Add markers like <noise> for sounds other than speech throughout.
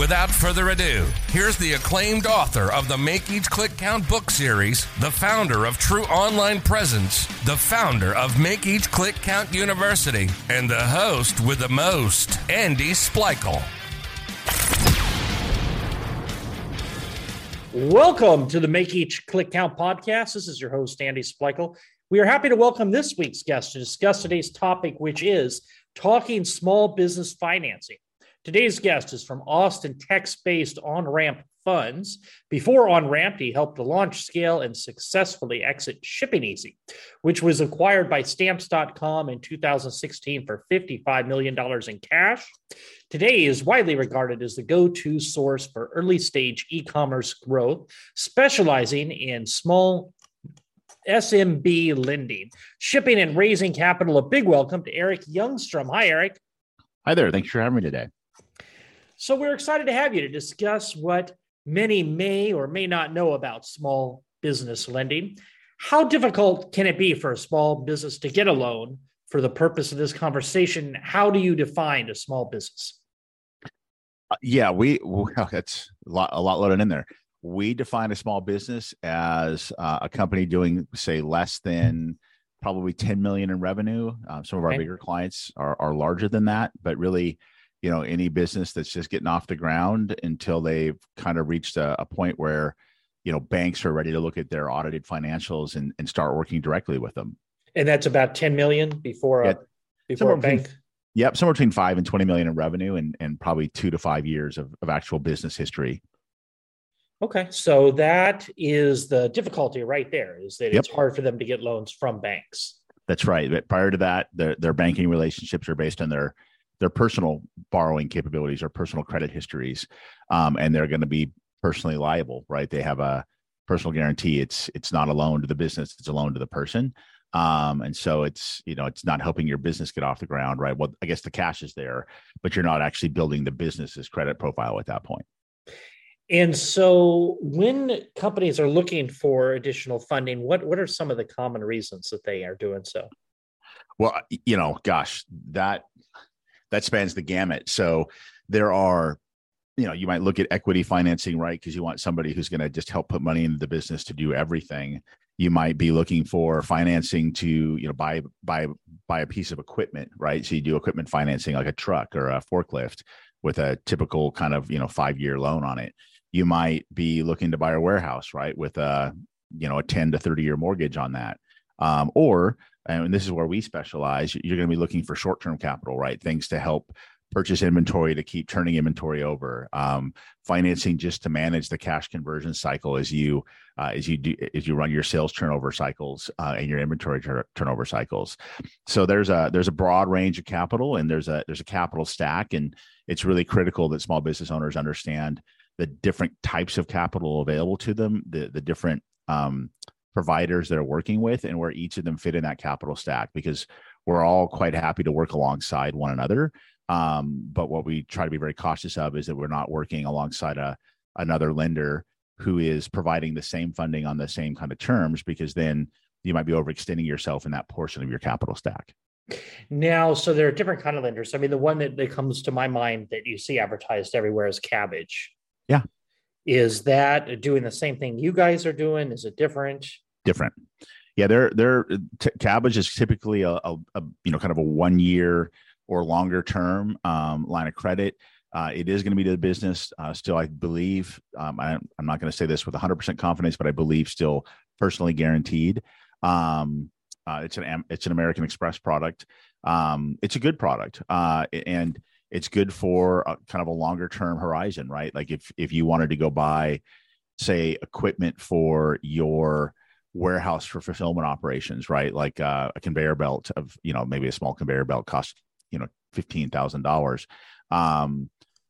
Without further ado, here's the acclaimed author of the Make Each Click Count book series, the founder of True Online Presence, the founder of Make Each Click Count University, and the host with the most, Andy Splichal. Welcome to the Make Each Click Count podcast. This is your host, Andy Splichal. We are happy to welcome this week's guest to discuss today's topic, which is talking small business financing. Today's guest is from Austin, Texas based On Ramp Funds. Before On Ramp, he helped to launch, scale, and successfully exit Shipping Easy, which was acquired by Stamps.com in 2016 for $55 million in cash. Today is widely regarded as the go to source for early stage e commerce growth, specializing in small SMB lending, shipping, and raising capital. A big welcome to Eric Youngstrom. Hi, Eric. Hi there. Thanks for having me today. So we're excited to have you to discuss what many may or may not know about small business lending. How difficult can it be for a small business to get a loan? For the purpose of this conversation, how do you define a small business? Uh, yeah, we well, <laughs> that's a lot, a lot loaded in there. We define a small business as uh, a company doing, say, less than probably 10 million in revenue. Um, some of our okay. bigger clients are, are larger than that, but really you know any business that's just getting off the ground until they've kind of reached a, a point where you know banks are ready to look at their audited financials and, and start working directly with them. And that's about 10 million before a, before a bank? between, yep somewhere between 5 and 20 million in revenue and, and probably two to five years of, of actual business history. Okay so that is the difficulty right there is that yep. it's hard for them to get loans from banks. That's right. But prior to that their, their banking relationships are based on their their personal borrowing capabilities or personal credit histories, um, and they're going to be personally liable, right? They have a personal guarantee. It's it's not a loan to the business; it's a loan to the person. Um, and so it's you know it's not helping your business get off the ground, right? Well, I guess the cash is there, but you're not actually building the business's credit profile at that point. And so, when companies are looking for additional funding, what what are some of the common reasons that they are doing so? Well, you know, gosh, that that spans the gamut. So there are, you know, you might look at equity financing, right? Because you want somebody who's going to just help put money into the business to do everything. You might be looking for financing to, you know, buy buy buy a piece of equipment, right? So you do equipment financing like a truck or a forklift with a typical kind of, you know, five year loan on it. You might be looking to buy a warehouse, right? With a, you know, a 10 to 30 year mortgage on that. Um, or and this is where we specialize. You're going to be looking for short-term capital right? Things to help purchase inventory to keep turning inventory over. Um, financing just to manage the cash conversion cycle as you uh, as you do as you run your sales turnover cycles uh, and your inventory tur- turnover cycles. So there's a there's a broad range of capital and there's a there's a capital stack and it's really critical that small business owners understand the different types of capital available to them the the different um, providers they're working with and where each of them fit in that capital stack because we're all quite happy to work alongside one another. Um, but what we try to be very cautious of is that we're not working alongside a another lender who is providing the same funding on the same kind of terms because then you might be overextending yourself in that portion of your capital stack. Now so there are different kind of lenders. I mean the one that, that comes to my mind that you see advertised everywhere is Kabbage. Yeah. Is that doing the same thing you guys are doing? Is it different? Different. Yeah, they're they're t- Kabbage is typically a, a, a, you know kind of a one year or longer term um, line of credit. Uh, it is going to be to the business uh, still, I believe. Um, I, am not going to say this with 100% confidence, but I believe still personally guaranteed. Um, uh, it's an it's an American Express product. Um, it's a good product, uh, and it's good for a, kind of a longer term horizon, right? Like if if you wanted to go buy, say, equipment for your warehouse for fulfillment operations, right? Like uh, a conveyor belt of you know maybe a small conveyor belt costs you know fifteen thousand um, dollars.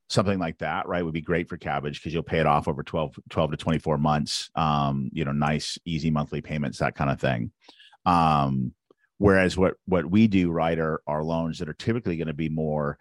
something like that, right, would be great for Kabbage because you'll pay it off over 12, 12 to 24 months. Um, you know, nice, easy monthly payments, that kind of thing. Um, whereas what what we do, right, are, are loans that are typically going to be more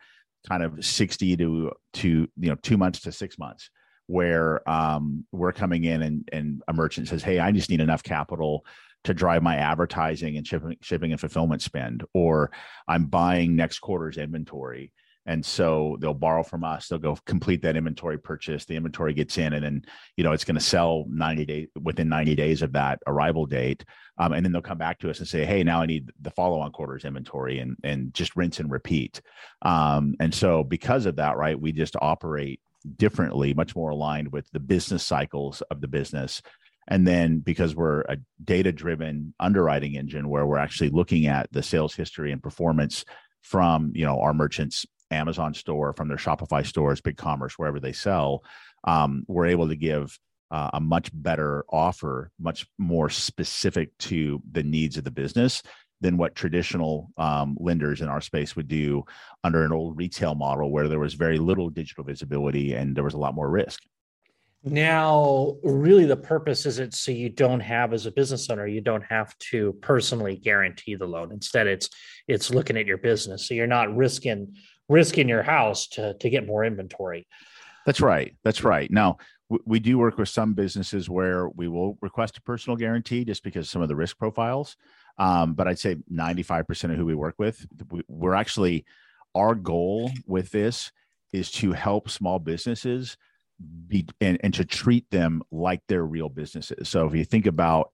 kind of 60 to to you know two months to six months where um, we're coming in and, and a merchant says, Hey, I just need enough capital to drive my advertising and shipping, shipping and fulfillment spend, or I'm buying next quarter's inventory. And so they'll borrow from us they'll go complete that inventory purchase the inventory gets in and then you know it's going to sell 90 days within 90 days of that arrival date. Um, and then they'll come back to us and say hey now i need the follow-on quarters inventory and and just rinse and repeat. Um, and so because of that right we just operate differently much more aligned with the business cycles of the business. And then because we're a data driven underwriting engine where we're actually looking at the sales history and performance from you know our merchants Amazon store, from their Shopify stores, BigCommerce, wherever they sell, um, we're able to give uh, a much better offer, much more specific to the needs of the business than what traditional um, lenders in our space would do under an old retail model where there was very little digital visibility and there was a lot more risk. Now, really, the purpose is it so you don't have, as a business owner, you don't have to personally guarantee the loan. Instead, it's it's looking at your business, so you're not risking risking your house to to get more inventory. That's right. That's right. Now we do work with some businesses where we will request a personal guarantee just because some of the risk profiles. Um, but I'd say 95% of who we work with, we're actually our goal with this is to help small businesses be and, and to treat them like they're real businesses. So if you think about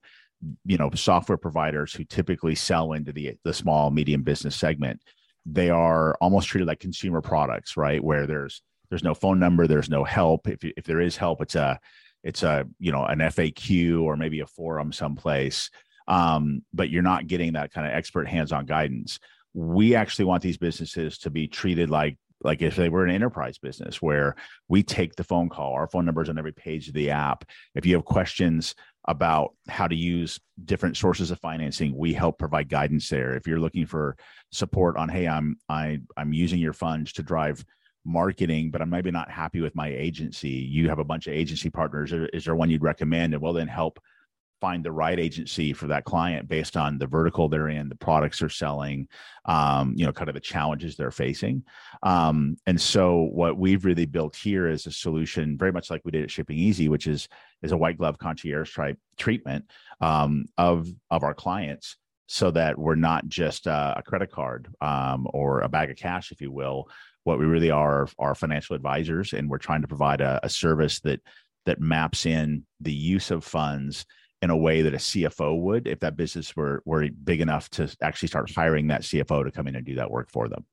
you know software providers who typically sell into the the small medium business segment they are almost treated like consumer products, right? Where there's there's no phone number, there's no help. If if there is help, it's a it's a you know an FAQ or maybe a forum someplace. Um, but you're not getting that kind of expert hands-on guidance. We actually want these businesses to be treated like like if they were an enterprise business where we take the phone call our phone numbers on every page of the app. If you have questions about how to use different sources of financing we help provide guidance there. If you're looking for support on hey i'm i i'm using your funds to drive marketing but i'm maybe not happy with my agency you have a bunch of agency partners. Is there one you'd recommend? And well then help find the right agency for that client based on the vertical they're in, the products they're selling, um, you know, kind of the challenges they're facing. Um, and so what we've really built here is a solution, very much like we did at Shipping Easy, which is is a white glove concierge type treatment um, of of our clients. So that we're not just a credit card um, or a bag of cash, if you will. What we really are are financial advisors, and we're trying to provide a, a service that that maps in the use of funds in a way that a CFO would if that business were were big enough to actually start hiring that CFO to come in and do that work for them.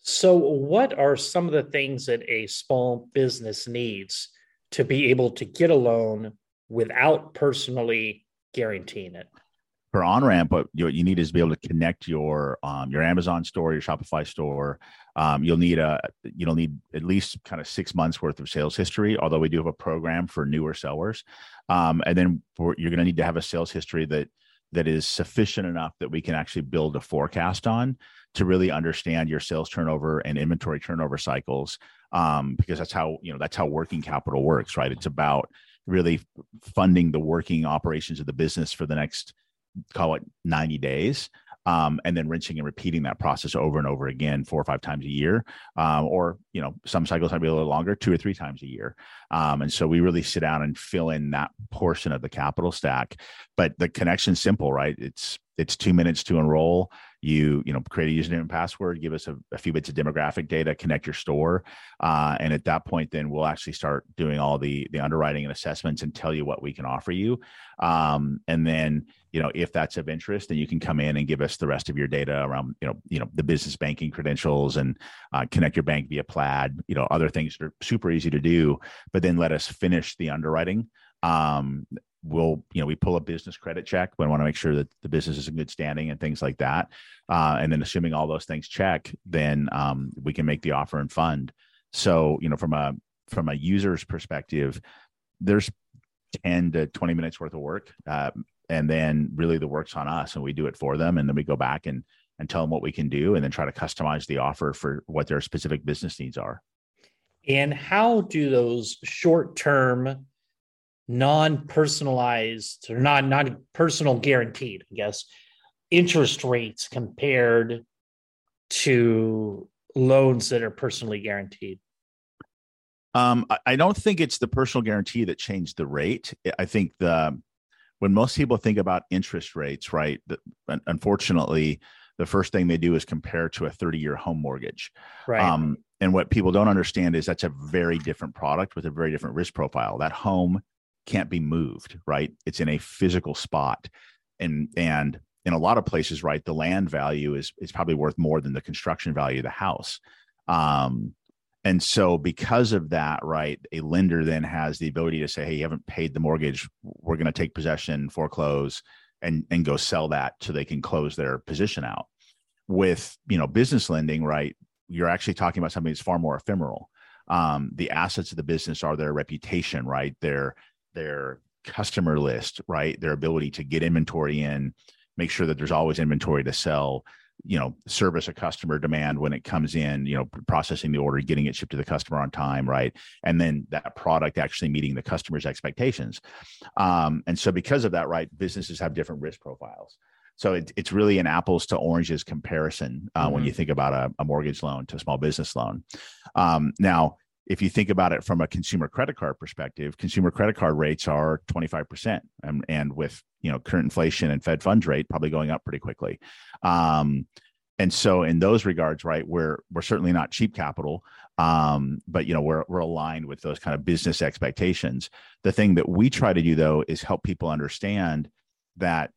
So, what are some of the things that a small business needs to be able to get a loan without personally guaranteeing it? For on ramp, what you, you need is to be able to connect your um, your Amazon store, your Shopify store. Um, you'll need a you'll need at least kind of six months worth of sales history. Although we do have a program for newer sellers, um, and then for, you're going to need to have a sales history that that is sufficient enough that we can actually build a forecast on to really understand your sales turnover and inventory turnover cycles. Um, because that's how you know that's how working capital works, right? It's about really funding the working operations of the business for the next call it 90 days um, and then rinsing and repeating that process over and over again four or five times a year um, or you know some cycles might be a little longer two or three times a year. Um, and so we really sit down and fill in that portion of the capital stack. But the connection's simple right? It's it's two minutes to enroll you you know create a username and password give us a, a few bits of demographic data connect your store uh, and at that point then we'll actually start doing all the the underwriting and assessments and tell you what we can offer you. Um, and then you know if that's of interest then you can come in and give us the rest of your data around you know you know the business banking credentials and uh, connect your bank via plaid you know other things that are super easy to do but then let us finish the underwriting. Um, we'll you know we pull a business credit check we want to make sure that the business is in good standing and things like that. Uh, and then assuming all those things check then um, we can make the offer and fund. So you know from a from a user's perspective there's 10 to 20 minutes worth of work uh, and then really the work's on us and we do it for them and then we go back and and tell them what we can do and then try to customize the offer for what their specific business needs are. And how do those short term, non personalized or not not personal guaranteed, I guess, interest rates compared to loans that are personally guaranteed? Um, I don't think it's the personal guarantee that changed the rate. I think the when most people think about interest rates, right? The, unfortunately, the first thing they do is compare to a 30 year home mortgage. Right. Um, and what people don't understand is that's a very different product with a very different risk profile. That home can't be moved, right? It's in a physical spot. And, and in a lot of places, right, the land value is, is probably worth more than the construction value of the house. Um, and so, because of that, right, a lender then has the ability to say, "Hey, you haven't paid the mortgage. We're going to take possession, foreclose, and and go sell that so they can close their position out." With you know business lending, right, you're actually talking about something that's far more ephemeral. Um, the assets of the business are their reputation, right? Their their customer list, right? Their ability to get inventory in, make sure that there's always inventory to sell you know service a customer demand when it comes in you know processing the order getting it shipped to the customer on time right and then that product actually meeting the customer's expectations um, and so because of that right businesses have different risk profiles so it, it's really an apples to oranges comparison uh, mm-hmm. when you think about a, a, mortgage loan to a small business loan um, now if you think about it from a consumer credit card perspective, consumer credit card rates are 25%. And, and with, you know, current inflation and Fed funds rate probably going up pretty quickly. Um, and so in those regards, right, we're, we're certainly not cheap capital. Um, but you know, we're, we're aligned with those kind of business expectations. The thing that we try to do though, is help people understand that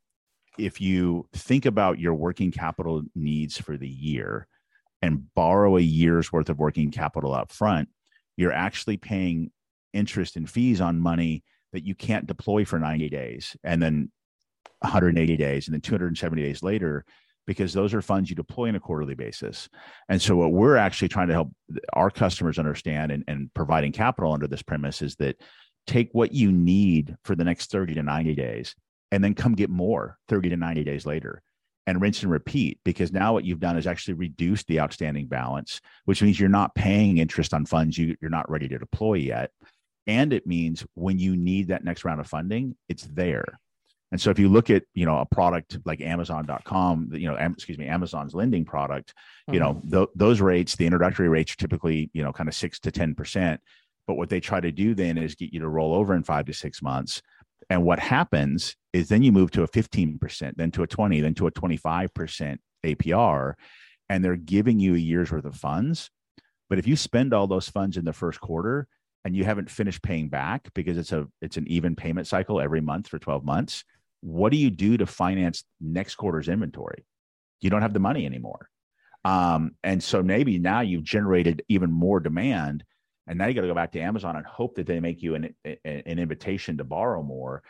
if you think about your working capital needs for the year and borrow a year's worth of working capital up front, you're actually paying interest and fees on money that you can't deploy for 90 days and then 180 days and then 270 days later because those are funds you deploy on a quarterly basis. And so, what we're actually trying to help our customers understand and, and providing capital under this premise is that take what you need for the next 30 to 90 days and then come get more 30 to 90 days later and rinse and repeat because now what you've done is actually reduced the outstanding balance, which means you're not paying interest on funds you, you're not ready to deploy yet. And it means when you need that next round of funding, it's there. And so if you look at, you know, a product like Amazon.com, you know, excuse me, Amazon's lending product, you mm-hmm. know, th- those rates, the introductory rates are typically, you know, kind of six to 10%. But what they try to do then is get you to roll over in five to six months and what happens is then you move to a 15%, then to a 20, then to a 25% APR, and they're giving you a year's worth of funds. But if you spend all those funds in the first quarter and you haven't finished paying back because it's a it's an even payment cycle every month for 12 months, what do you do to finance next quarter's inventory? You don't have the money anymore. Um, and so maybe now you've generated even more demand and now you got to go back to Amazon and hope that they make you an, an invitation to borrow more.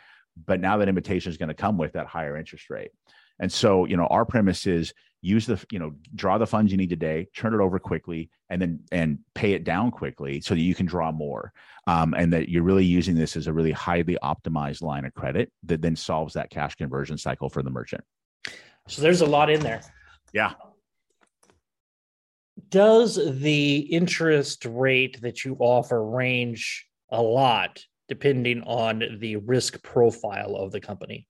But now that invitation is going to come with that higher interest rate. And so, you know, our premise is use the, you know, draw the funds you need today, turn it over quickly, and then and pay it down quickly so that you can draw more. Um, and that you're really using this as a really highly optimized line of credit that then solves that cash conversion cycle for the merchant. So there's a lot in there. Yeah does the interest rate that you offer range a lot depending on the risk profile of the company?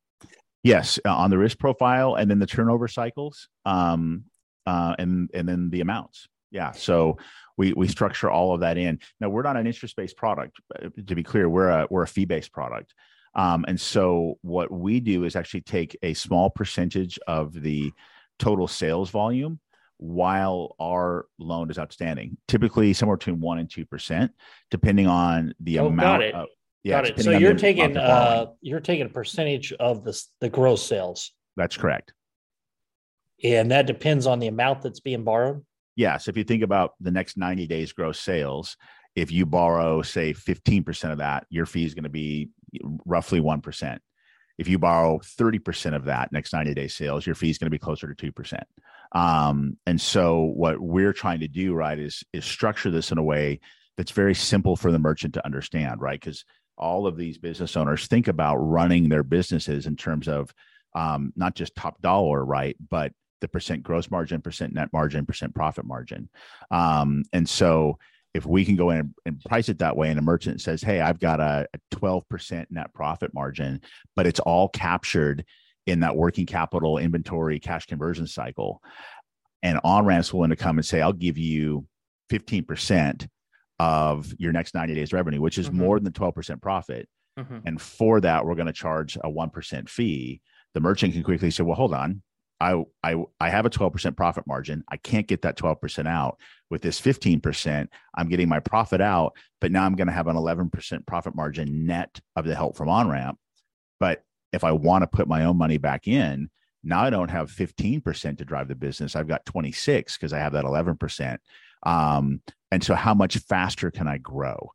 Yes, uh, on the risk profile and then the turnover cycles, um, uh, and and then the amounts. Yeah, so we we structure all of that in. Now we're not an interest based product. Uh, to be clear, we're a we're a fee based product. Um, and so what we do is actually take a small percentage of the total sales volume while our loan is outstanding, typically somewhere between one and two percent, depending on the oh, amount. Got it. Of, yeah, got it. So you're taking uh, you're taking a percentage of the the gross sales. That's correct. And that depends on the amount that's being borrowed. Yes, if you think about the next 90 days gross sales, if you borrow say 15% of that, your fee is going to be roughly 1%. If you borrow 30% of that next 90 day sales, your fee is going to be closer to 2%. Um, and so what we're trying to do, right, is is structure this in a way that's very simple for the merchant to understand, right? Because all of these business owners think about running their businesses in terms of um, not just top dollar, right, but the percent gross margin, percent net margin, percent profit margin. Um, and so if we can go in and, price it that way, and a merchant says, "Hey, I've got a twelve percent net profit margin, but it's all captured in that working capital inventory cash conversion cycle," and OnRamp's willing to come and say, "I'll give you fifteen percent." of your next 90 days revenue, which is mm-hmm. more than the 12% profit. Mm-hmm. And for that, we're going to charge a 1% fee. The merchant can quickly say, well, hold on. I, I, I have a 12% profit margin. I can't get that 12% out with this 15%. I'm getting my profit out, but now I'm going to have an 11% profit margin net of the help from OnRamp. But if I want to put my own money back in, now I don't have 15% to drive the business. I've got 26 because I have that 11%. Um, and so how much faster can I grow?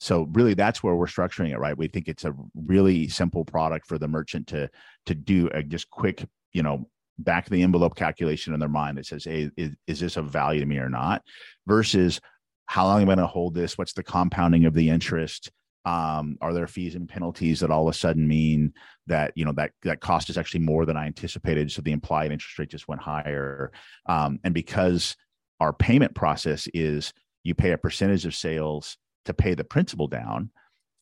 So really that's where we're structuring it, right? We think it's a really simple product for the merchant to to do a just quick, you know, back of the envelope calculation in their mind that says, hey, is, is this of value to me or not? Versus how long am I going to hold this? What's the compounding of the interest? Um, are there fees and penalties that all of a sudden mean that you know that that cost is actually more than I anticipated? So the implied interest rate just went higher. Um, and because our payment process is you pay a percentage of sales to pay the principal down.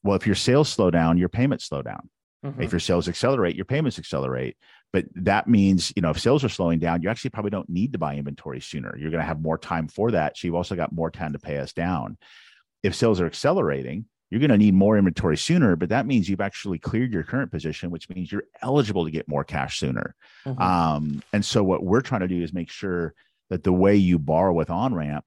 Well, if your sales slow down, your payments slow down. Mm-hmm. If your sales accelerate, your payments accelerate. But that means, you know, if sales are slowing down, you actually probably don't need to buy inventory sooner. You're going to have more time for that. So you've also got more time to pay us down. If sales are accelerating, you're going to need more inventory sooner, but that means you've actually cleared your current position, which means you're eligible to get more cash sooner. Mm-hmm. Um, and so what we're trying to do is make sure that the way you borrow with OnRamp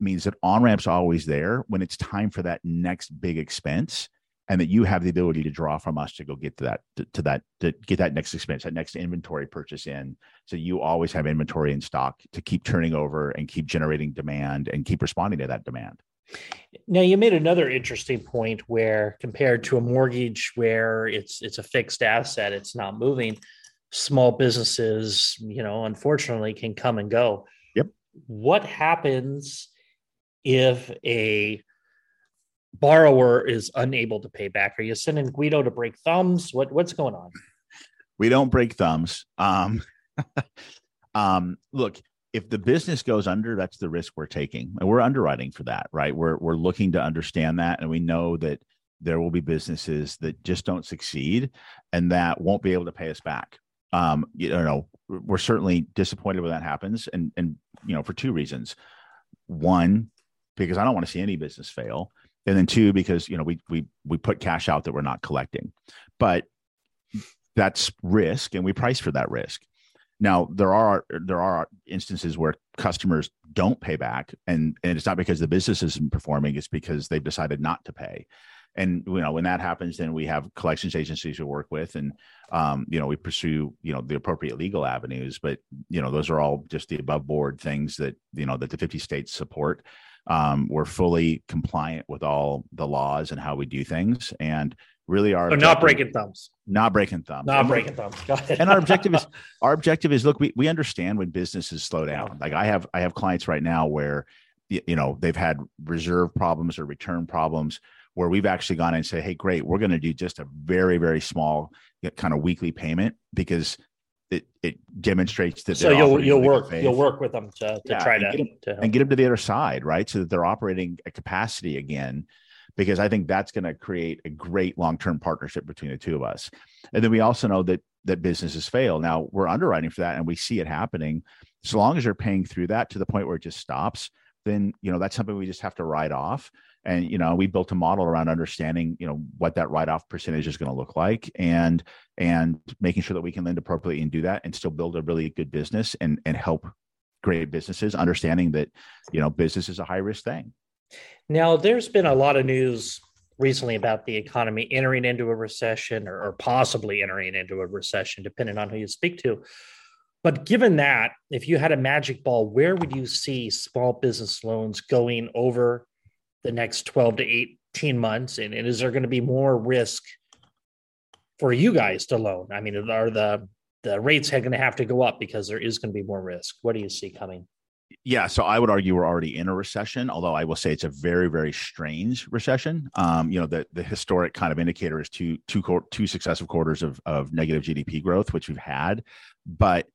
means that OnRamp's always there when it's time for that next big expense and that you have the ability to draw from us to go get to that to, to, that to get that next expense that next inventory purchase in so you always have inventory in stock to keep turning over and keep generating demand and keep responding to that demand now you made another interesting point where compared to a mortgage where it's it's a fixed asset it's not moving small businesses you know unfortunately can come and go yep what happens if a borrower is unable to pay back? Are you sending Guido to break thumbs? What what's going on? We don't break thumbs. Um, <laughs> um, look, if the business goes under, that's the risk we're taking, and we're underwriting for that, right? We're we're looking to understand that, and we know that there will be businesses that just don't succeed, and that won't be able to pay us back. Um, you know, we're certainly disappointed when that happens, and and you know, for two reasons. One, because I don't want to see any business fail. And then two, because you know we we we put cash out that we're not collecting, but that's risk, and we price for that risk. Now there are there are instances where customers don't pay back, and and it's not because the business isn't performing; it's because they've decided not to pay. And you know when that happens, then we have collections agencies we work with, and um, you know we pursue you know the appropriate legal avenues. But you know those are all just the above board things that you know that the 50 states support. Um, we're fully compliant with all the laws and how we do things, and really are so not breaking thumbs. Not breaking thumbs. Not and breaking thumbs. and our objective is <laughs> our objective is look, we, we understand when businesses slow down. Like I have I have clients right now where you know they've had reserve problems or return problems where we've actually gone and say, hey, great, we're going to do just a very very small kind of weekly payment because it, it demonstrates that so you'll you'll work you'll work with them to, to yeah, try to, get them, to and get them to the other side right so that they're operating at capacity again because i think that's going to create a great long-term partnership between the two of us. And then we also know that that businesses fail now we're underwriting for that and we see it happening. As long as you're paying through that to the point where it just stops then you know that's something we just have to write off. And you know we built a model around understanding you know what that write-off percentage is going to look like and and making sure that we can lend appropriately and do that and still build a really good business and and help great businesses understanding that you know business is a high risk thing now there's been a lot of news recently about the economy entering into a recession or, or possibly entering into a recession depending on who you speak to but given that, if you had a magic ball, where would you see small business loans going over the next 12 to 18 months? And, and is there going to be more risk for you guys to loan? I mean, are the the rates going to have to go up because there is going to be more risk? What do you see coming? Yeah, so I would argue we're already in a recession, although I will say it's a very, very strange recession. Um, you know, the the historic kind of indicator is two two two successive quarters of of negative GDP growth, which we've had, but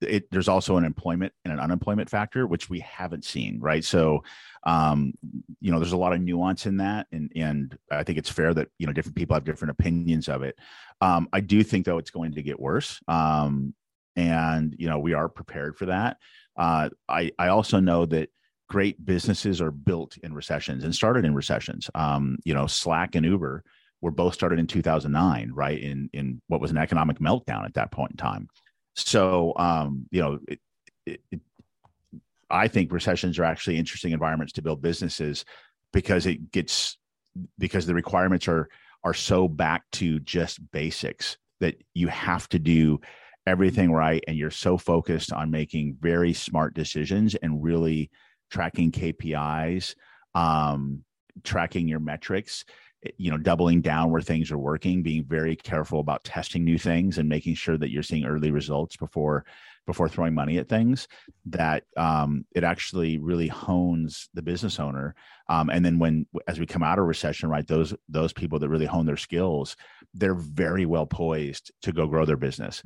it, there's also an employment and an unemployment factor, which we haven't seen, right? So, um, you know, there's a lot of nuance in that, and and I think it's fair that you know different people have different opinions of it. Um, I do think though it's going to get worse, um, and you know we are prepared for that. Uh, I I also know that great businesses are built in recessions and started in recessions. Um, you know, Slack and Uber were both started in 2009, right? In in what was an economic meltdown at that point in time. So, um, you know, it, it, it, I think recessions are actually interesting environments to build businesses because it gets because the requirements are are so back to just basics that you have to do everything right and you're so focused on making very smart decisions and really tracking KPIs um, tracking your metrics you know doubling down where things are working being very careful about testing new things and making sure that you're seeing early results before before throwing money at things that um, it actually really hones the business owner. Um, and then when as we come out of recession right those those people that really hone their skills they're very well poised to go grow their business.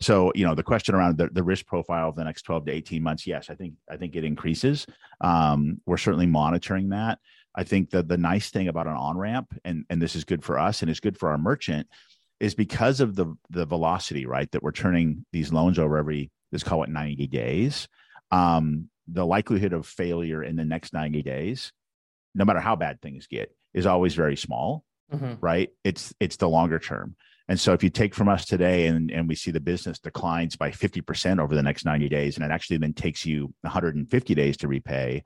So you know the question around the, the risk profile of the next 12 to 18 months yes i think i think it increases. Um, we're certainly monitoring that. I think that the nice thing about an on ramp, and and this is good for us and it's good for our merchant, is because of the the velocity, right? That we're turning these loans over every let's call it 90 days. Um, the likelihood of failure in the next 90 days, no matter how bad things get, is always very small, mm-hmm. right? It's it's the longer term. And so if you take from us today and, and we see the business declines by 50% over the next 90 days, and it actually then takes you 150 days to repay,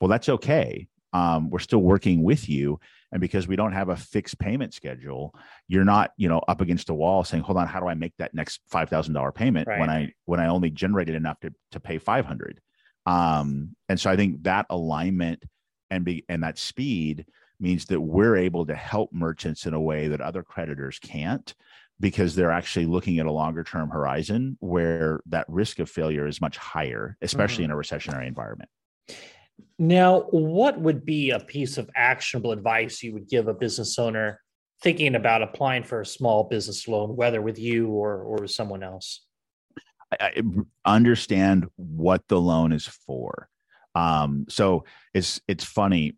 well, that's okay um, we're still working with you and because we don't have a fixed payment schedule you're not you know up against a wall saying hold on how do i make that next $5000 payment right. when i when i only generated enough to, to pay 500 um, and so i think that alignment and be and that speed means that we're able to help merchants in a way that other creditors can't because they're actually looking at a longer term horizon where that risk of failure is much higher especially mm-hmm. in a recessionary environment now, what would be a piece of actionable advice you would give a business owner thinking about applying for a small business loan, whether with you or, or someone else? I understand what the loan is for. Um, so it's it's funny.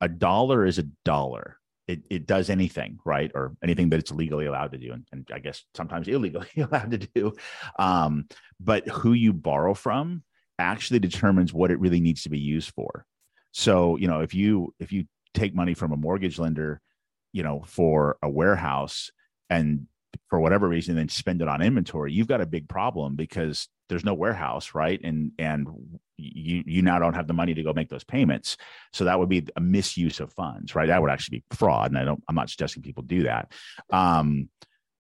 A dollar is a dollar. It, it does anything, right? Or anything that it's legally allowed to do, and, and I guess sometimes illegally <laughs> allowed to do. Um, but who you borrow from actually determines what it really needs to be used for. So, you know, if you if you take money from a mortgage lender, you know, for a warehouse and for whatever reason then spend it on inventory, you've got a big problem because there's no warehouse, right? And and you you now don't have the money to go make those payments. So that would be a misuse of funds, right? That would actually be fraud. And I don't I'm not suggesting people do that. Um,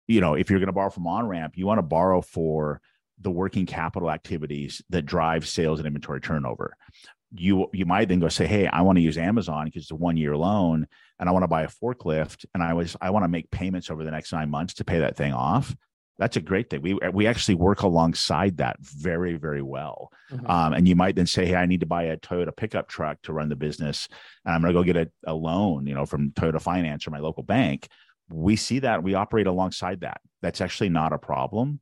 you know, if you're going to borrow from on ramp, you want to borrow for the working capital activities that drive sales and inventory turnover. You you might then go say, hey, I want to use Amazon because it's a one year loan, and I want to buy a forklift, and I was I want to make payments over the next nine months to pay that thing off. That's a great thing. We we actually work alongside that very very well. Mm-hmm. Um, and you might then say, hey, I need to buy a Toyota pickup truck to run the business, and I'm going to go get a, a loan, you know, from Toyota Finance or my local bank. We see that we operate alongside that. That's actually not a problem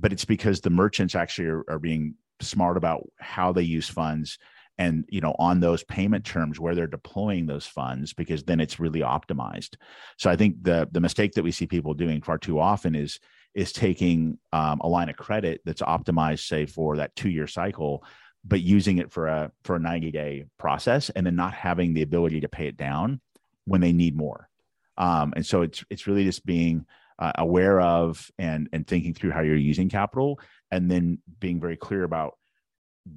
but it's because the merchants actually are, are being smart about how they use funds and you know on those payment terms where they're deploying those funds because then it's really optimized. So i think the the mistake that we see people doing far too often is is taking um, a line of credit that's optimized say for that two year cycle but using it for a for a 90 day process and then not having the ability to pay it down when they need more. Um, and so it's it's really just being uh, aware of and and thinking through how you're using capital and then being very clear about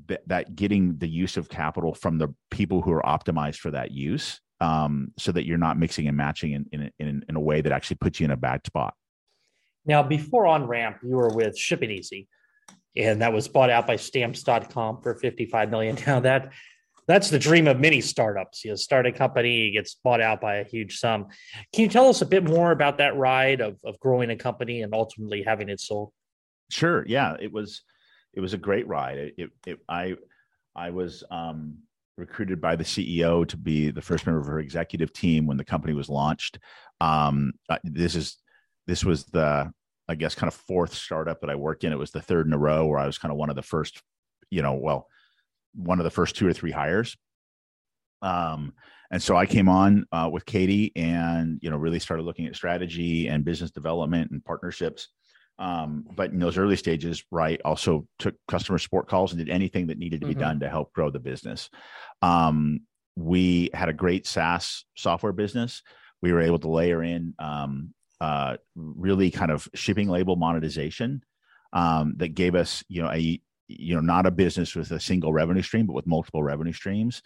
th- that getting the use of capital from the people who are optimized for that use um, so that you're not mixing and matching in, in, in, in a way that actually puts you in a bad spot. Now before on ramp you were with shipping easy and that was bought out by stamps.com for 55 million. <laughs> Now that that's the dream of many startups. You start a company, gets bought out by a huge sum. Can you tell us a bit more about that ride of, of growing a company and ultimately having it sold? Sure. Yeah, it was it was a great ride. It, it, it I I was um, recruited by the CEO to be the first member of her executive team when the company was launched. Um, this is this was the I guess, kind of fourth startup that I worked in. It was the third in a row where I was kind of one of the first, you know, well, one of the first two or three hires. Um, and so I came on uh, with Katie and, you know, really started looking at strategy and business development and partnerships. Um, but in those early stages, right, also took customer support calls and did anything that needed to be mm-hmm. done to help grow the business. Um, we had a great SaaS software business. We were able to layer in um, uh, really kind of shipping label monetization um, that gave us, you know, a you know not a business with a single revenue stream, but with multiple revenue streams.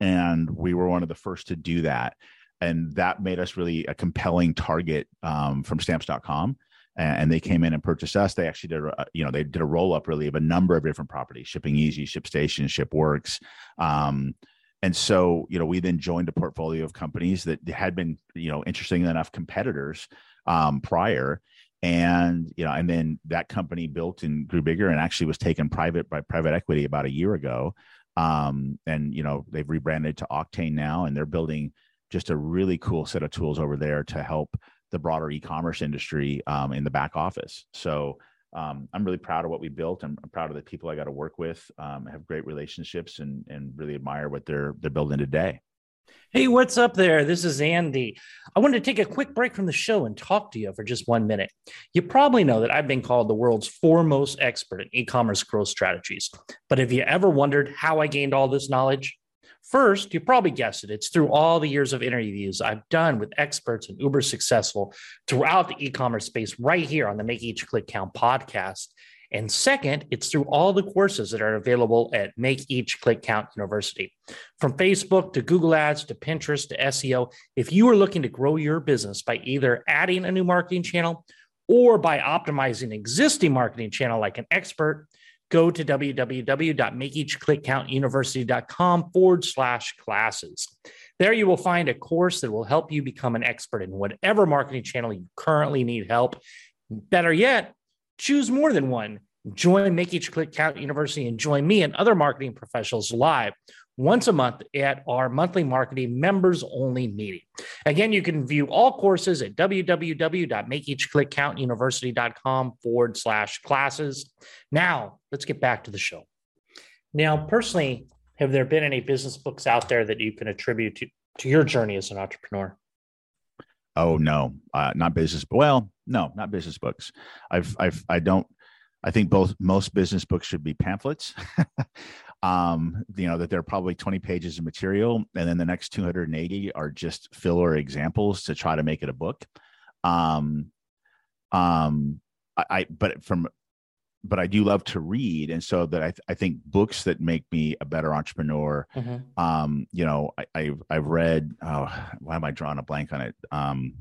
And we were one of the first to do that. And that made us really a compelling target um, from stamps.com and they came in and purchased us. They actually did a, you know they did a roll up really of a number of different properties shipping easy ship ShipStation ShipWorks um, and so you know we then joined a portfolio of companies that had been you know interesting enough competitors um, prior and you know and then that company built and grew bigger and actually was taken private by private equity about a year ago um, and you know they've rebranded to Auctane now, and they're building just a really cool set of tools over there to help the broader e-commerce industry um, in the back office. So um, I'm really proud of what we built. I'm, I'm proud of the people I got to work with. Um, have great relationships and and really admire what they're they're building today. Hey, what's up there? This is Andy. I wanted to take a quick break from the show and talk to you for just one minute. You probably know that I've been called the world's foremost expert in e commerce growth strategies. But have you ever wondered how I gained all this knowledge? First, you probably guessed it. It's through all the years of interviews I've done with experts and uber successful throughout the e commerce space right here on the Make Each Click Count podcast. And second, it's through all the courses that are available at Make Each Click Count University. From Facebook to Google Ads to Pinterest to SEO, if you are looking to grow your business by either adding a new marketing channel or by optimizing an existing marketing channel like an expert, go to www.makeeachclickcountuniversity.com forward slash classes. There you will find a course that will help you become an expert in whatever marketing channel you currently need help. Better yet, Choose more than one. Join Make Each Click Count University and join me and other marketing professionals live once a month at our monthly marketing members only meeting. Again, you can view all courses at www.makeeachclickcountuniversity.com forward slash classes. Now, let's get back to the show. Now, personally, have there been any business books out there that you can attribute to, to your journey as an entrepreneur? Oh no, uh, not business. Well, no, not business books. I've, I've, I don't. I think both most business books should be pamphlets. <laughs> um, you know that they're probably 20 pages of material, and then the next 280 are just filler examples to try to make it a book. Um, um, I, I but from but I do love to read, and so that I, th- I think books that make me a better entrepreneur. Mm-hmm. Um, you know, I, have I've read. Oh, why am I drawing a blank on it? Um,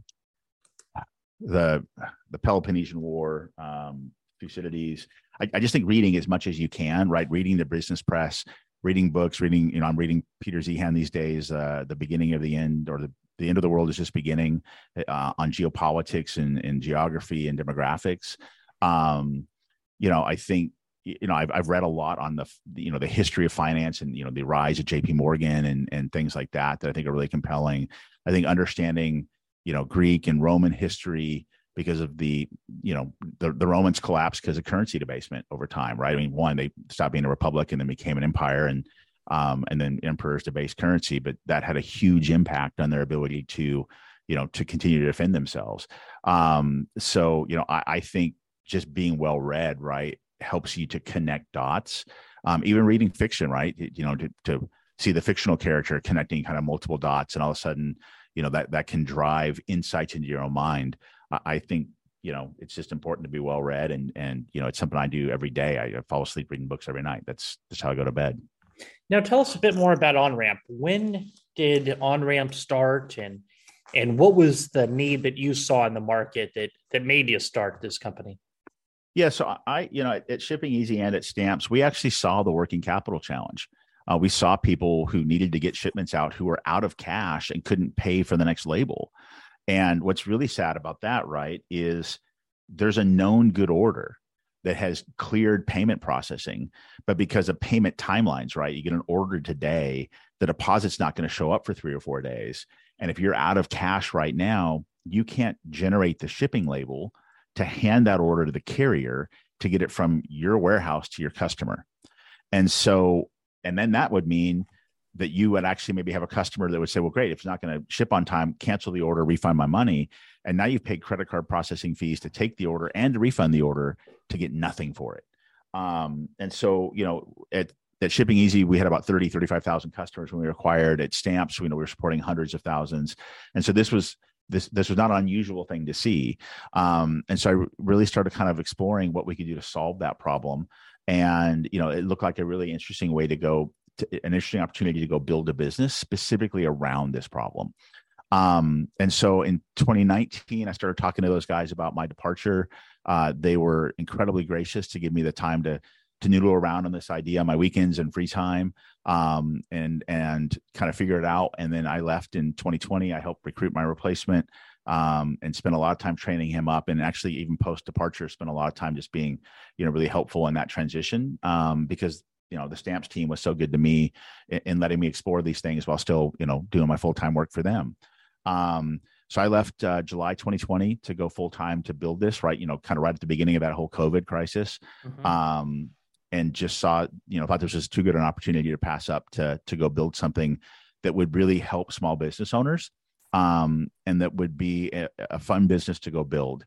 the the Peloponnesian War, um, Thucydides. I, I just think reading as much as you can, right? Reading the business press, reading books, reading. You know, I'm reading Peter Zeihan these days. Uh, the beginning of the end, or the the end of the world is just beginning uh, on geopolitics and, and geography and demographics. Um, you know, I think you know I've, I've read a lot on the you know the history of finance and you know the rise of J.P. Morgan and and things like that that I think are really compelling. I think understanding you know Greek and Roman history because of the you know the, the Romans collapsed because of currency debasement over time, right? I mean, one they stopped being a republic and then became an empire, and um, and then emperors debased currency, but that had a huge impact on their ability to you know to continue to defend themselves. Um, so you know I, I think just being well read, right, helps you to connect dots. Um, even reading fiction, right, you know, to, to see the fictional character connecting kind of multiple dots, and all of a sudden, you know, that that can drive insights into your own mind. I, I think you know it's just important to be well read, and and you know it's something I do every day. I, I fall asleep reading books every night. That's just how I go to bed. Now, tell us a bit more about on ramp When did on ramp start, and and what was the need that you saw in the market that that made you start this company? Yeah, so I, you know, at Shipping Easy and at Stamps, we actually saw the working capital challenge. Uh, we saw people who needed to get shipments out who were out of cash and couldn't pay for the next label. And what's really sad about that, right, is there's a known good order that has cleared payment processing, but because of payment timelines, right, you get an order today, the deposit's not going to show up for three or four days. And if you're out of cash right now, you can't generate the shipping label to hand that order to the carrier to get it from your warehouse to your customer. And so, and then that would mean that you would actually maybe have a customer that would say, well, great, if it's not going to ship on time, cancel the order, refund my money. And now you've paid credit card processing fees to take the order and to refund the order to get nothing for it. Um, and so, you know, at, at Shipping Easy, we had about 30, 35,000 customers when we acquired. At Stamps, we know we were supporting hundreds of thousands. And so this was this this was not an unusual thing to see. Um, and so I really started kind of exploring what we could do to solve that problem. And you know, it looked like a really interesting way to go, to, an interesting opportunity to go build a business specifically around this problem. Um, and so in 2019, I started talking to those guys about my departure. Uh, they were incredibly gracious to give me the time to to noodle around on this idea on my weekends and free time um, and and kind of figure it out. And then I left in 2020. I helped recruit my replacement um, and spent a lot of time training him up. And actually, even post departure, spent a lot of time just being, you know, really helpful in that transition um, because you know the stamps team was so good to me in, in, letting me explore these things while still you know doing my full-time work for them um, so I left uh, July 2020 to go full time to build this, right? You know, kind of right at the beginning of that whole COVID crisis. Mm-hmm. Um, and just saw, you know, thought this was too good an opportunity to pass up to to go build something that would really help small business owners, um, and that would be a, a, fun business to go build.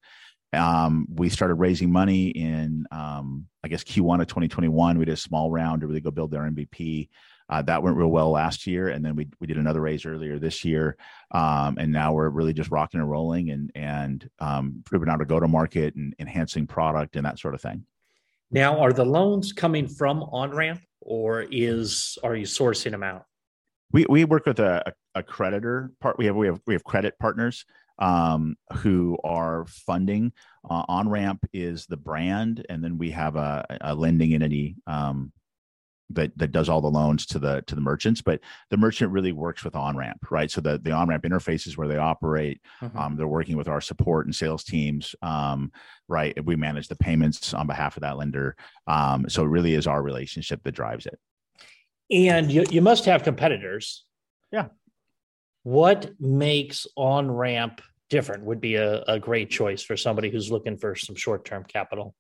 Um, we started raising money in, um, I guess, Q1 of 2021. We did a small round to really go build their MVP. Uh, that went real well last year, and then we we did another raise earlier this year, um, and now we're really just rocking and rolling and and um, proving out a go to market and enhancing product and that sort of thing. Now, are the loans coming from OnRamp, or is are you sourcing them out? We we work with a, a creditor part. We have we have we have credit partners um, who are funding. Uh, OnRamp is the brand, and then we have a, a lending entity um, that that does all the loans to the to the merchants but the merchant really works with OnRamp right so the the OnRamp interfaces where they operate mm-hmm. um, they're working with our support and sales teams um, right we manage the payments on behalf of that lender um, so it really is our relationship that drives it and you, you must have competitors yeah what makes OnRamp different would be a, a great choice for somebody who's looking for some short-term capital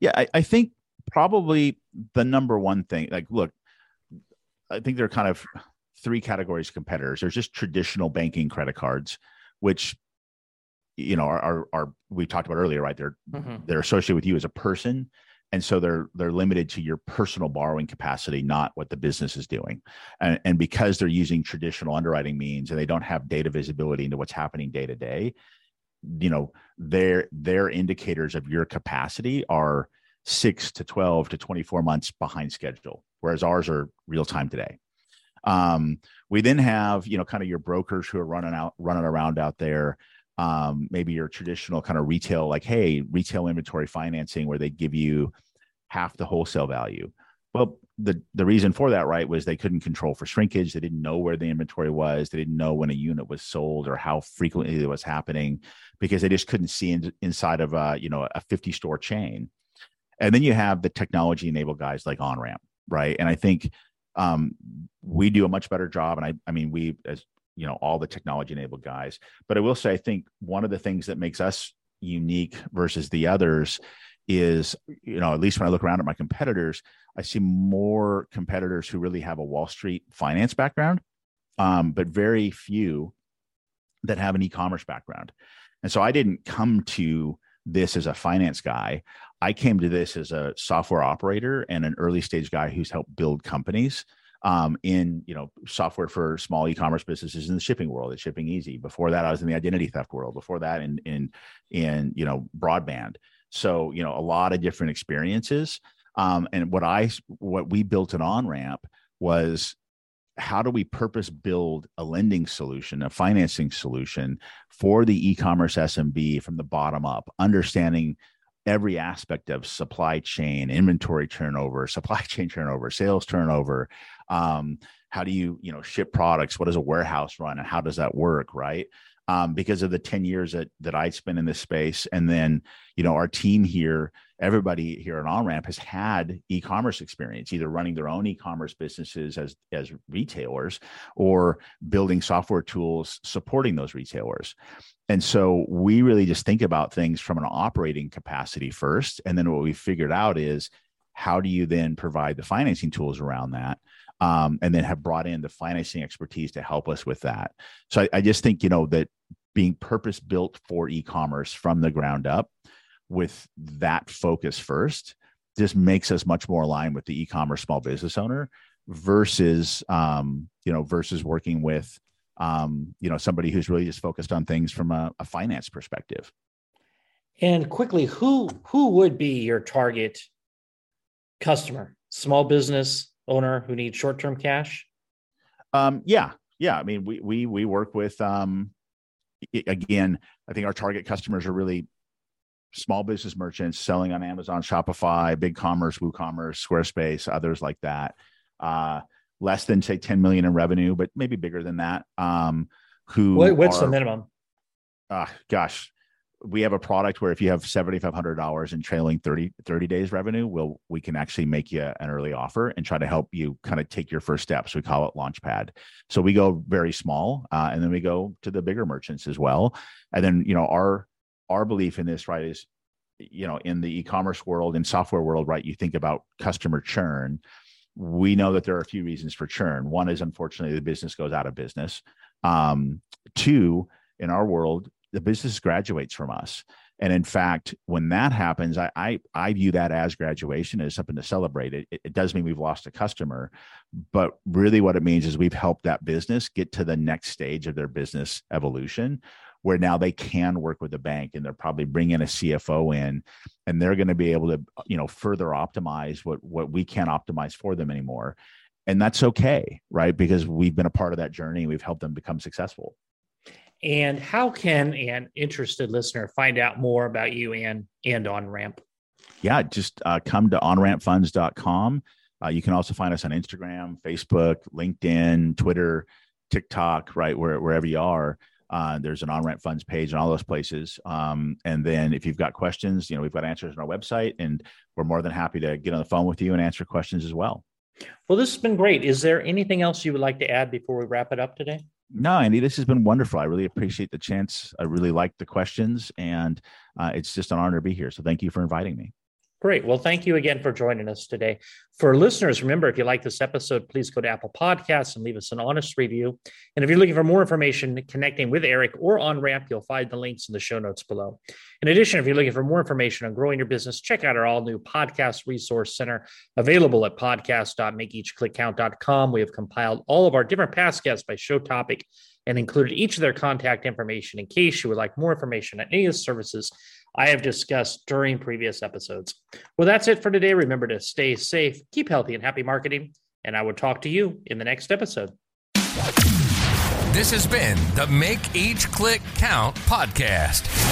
yeah I, I think probably the number one thing. Like, look, I think there are kind of three categories of competitors. There's just traditional banking credit cards, which you know are are, are we talked about earlier, right? They're mm-hmm. they're associated with you as a person, and so they're they're limited to your personal borrowing capacity, not what the business is doing. And, and because they're using traditional underwriting means and they don't have data visibility into what's happening day to day, you know, their their indicators of your capacity are six to 12 to 24 months behind schedule, whereas ours are real time today. Um, we then have, you know, kind of your brokers who are running out, running around out there. Um, maybe your traditional kind of retail, like, hey, retail inventory financing, where they give you half the wholesale value. Well, the the reason for that, right, was they couldn't control for shrinkage. They didn't know where the inventory was. They didn't know when a unit was sold or how frequently it was happening because they just couldn't see in, inside of a you know a 50 store chain and then you have the technology enabled guys like OnRamp, right? And I think um, we do a much better job. And I, I mean, we as you know, all the technology enabled guys. But I will say, I think one of the things that makes us unique versus the others is, you know, at least when I look around at my competitors, I see more competitors who really have a Wall Street finance background, um, but very few that have an e-commerce background. And so I didn't come to this as a finance guy. I came to this as a software operator and an early stage guy who's helped build companies um, in you know software for small e-commerce businesses in the shipping world at ShippingEasy. Before that, I was in the identity theft world. Before that, in in in you know broadband. So you know a lot of different experiences. Um, and what I what we built an OnRamp was how do we purpose build a lending solution, a financing solution for the e-commerce SMB from the bottom up, understanding every aspect of supply chain, inventory turnover, supply <laughs> chain turnover, sales turnover. Um, how do you, you know, ship products? What does a warehouse run, and how does that work, right? um, because of the 10 years that, that I spent in this space. And then, you know, our team here, everybody here at OnRamp has had e-commerce experience, either running their own e-commerce businesses as, as retailers or building software tools supporting those retailers. And so we really just think about things from an operating capacity first. And then what we figured out is how do you then provide the financing tools around that? Um, and then have brought in the financing expertise to help us with that. So I, I just think you know that being purpose built for e-commerce from the ground up with that focus first just makes us much more aligned with the e-commerce small business owner versus um, you know versus working with um, you know somebody who's really just focused on things from a, a finance perspective and quickly who who would be your target customer small business owner who needs short term cash? Um, yeah, yeah. I mean, we we we work with um, again. I think our target customers are really small business merchants selling on Amazon, Shopify, BigCommerce, WooCommerce, Squarespace, others like that. Uh, less than say 10 million in revenue, but maybe bigger than that. Um, who what, what's are, the minimum? Uh, gosh, we have a product where if you have $7500 in trailing 30 30 days revenue we'll we can actually make you an early offer and try to help you kind of take your first steps. We call it launchpad. So we go very small uh, and then we go to the bigger merchants as well. And then you know our our belief in this right is you know in the e-commerce world and software world right you think about customer churn. We know that there are a few reasons for churn. One is unfortunately the business goes out of business. Um, two in our world the business graduates from us. And in fact, when that happens, I, I, I view that as graduation as something to celebrate. It, it does mean we've lost a customer, but really what it means is we've helped that business get to the next stage of their business evolution where now they can work with the bank and they're probably bringing a CFO in and they're going to be able to, you know, further optimize what, what we can't optimize for them anymore. And that's okay, right? Because we've been a part of that journey. We've helped them become successful. And how can an interested listener find out more about you and and OnRamp? Yeah, just uh, come to onrampfunds.com. Uh, you can also find us on Instagram, Facebook, LinkedIn, Twitter, TikTok, right where, wherever you are. Uh, there's an OnRamp Funds page in all those places. Um, and then if you've got questions, you know, we've got answers on our website, and we're more than happy to get on the phone with you and answer questions as well. Well, this has been great. Is there anything else you would like to add before we wrap it up today? No, Andy, this has been wonderful. I really appreciate the chance. I really like the questions, and uh, it's just an honor to be here. So thank you for inviting me. Great. Well, thank you again for joining us today. For listeners, remember, if you like this episode, please go to Apple Podcasts and leave us an honest review. And if you're looking for more information connecting with Eric or OnRamp, you'll find the links in the show notes below. In addition, if you're looking for more information on growing your business, check out our all new podcast resource center available at podcast.makeeachclickcount.com. We have compiled all of our different past guests by show topic and included each of their contact information in case you would like more information on any of the services I have discussed during previous episodes. Well, that's it for today. Remember to stay safe, keep healthy, and happy marketing. And I will talk to you in the next episode. This has been the Make Each Click Count podcast.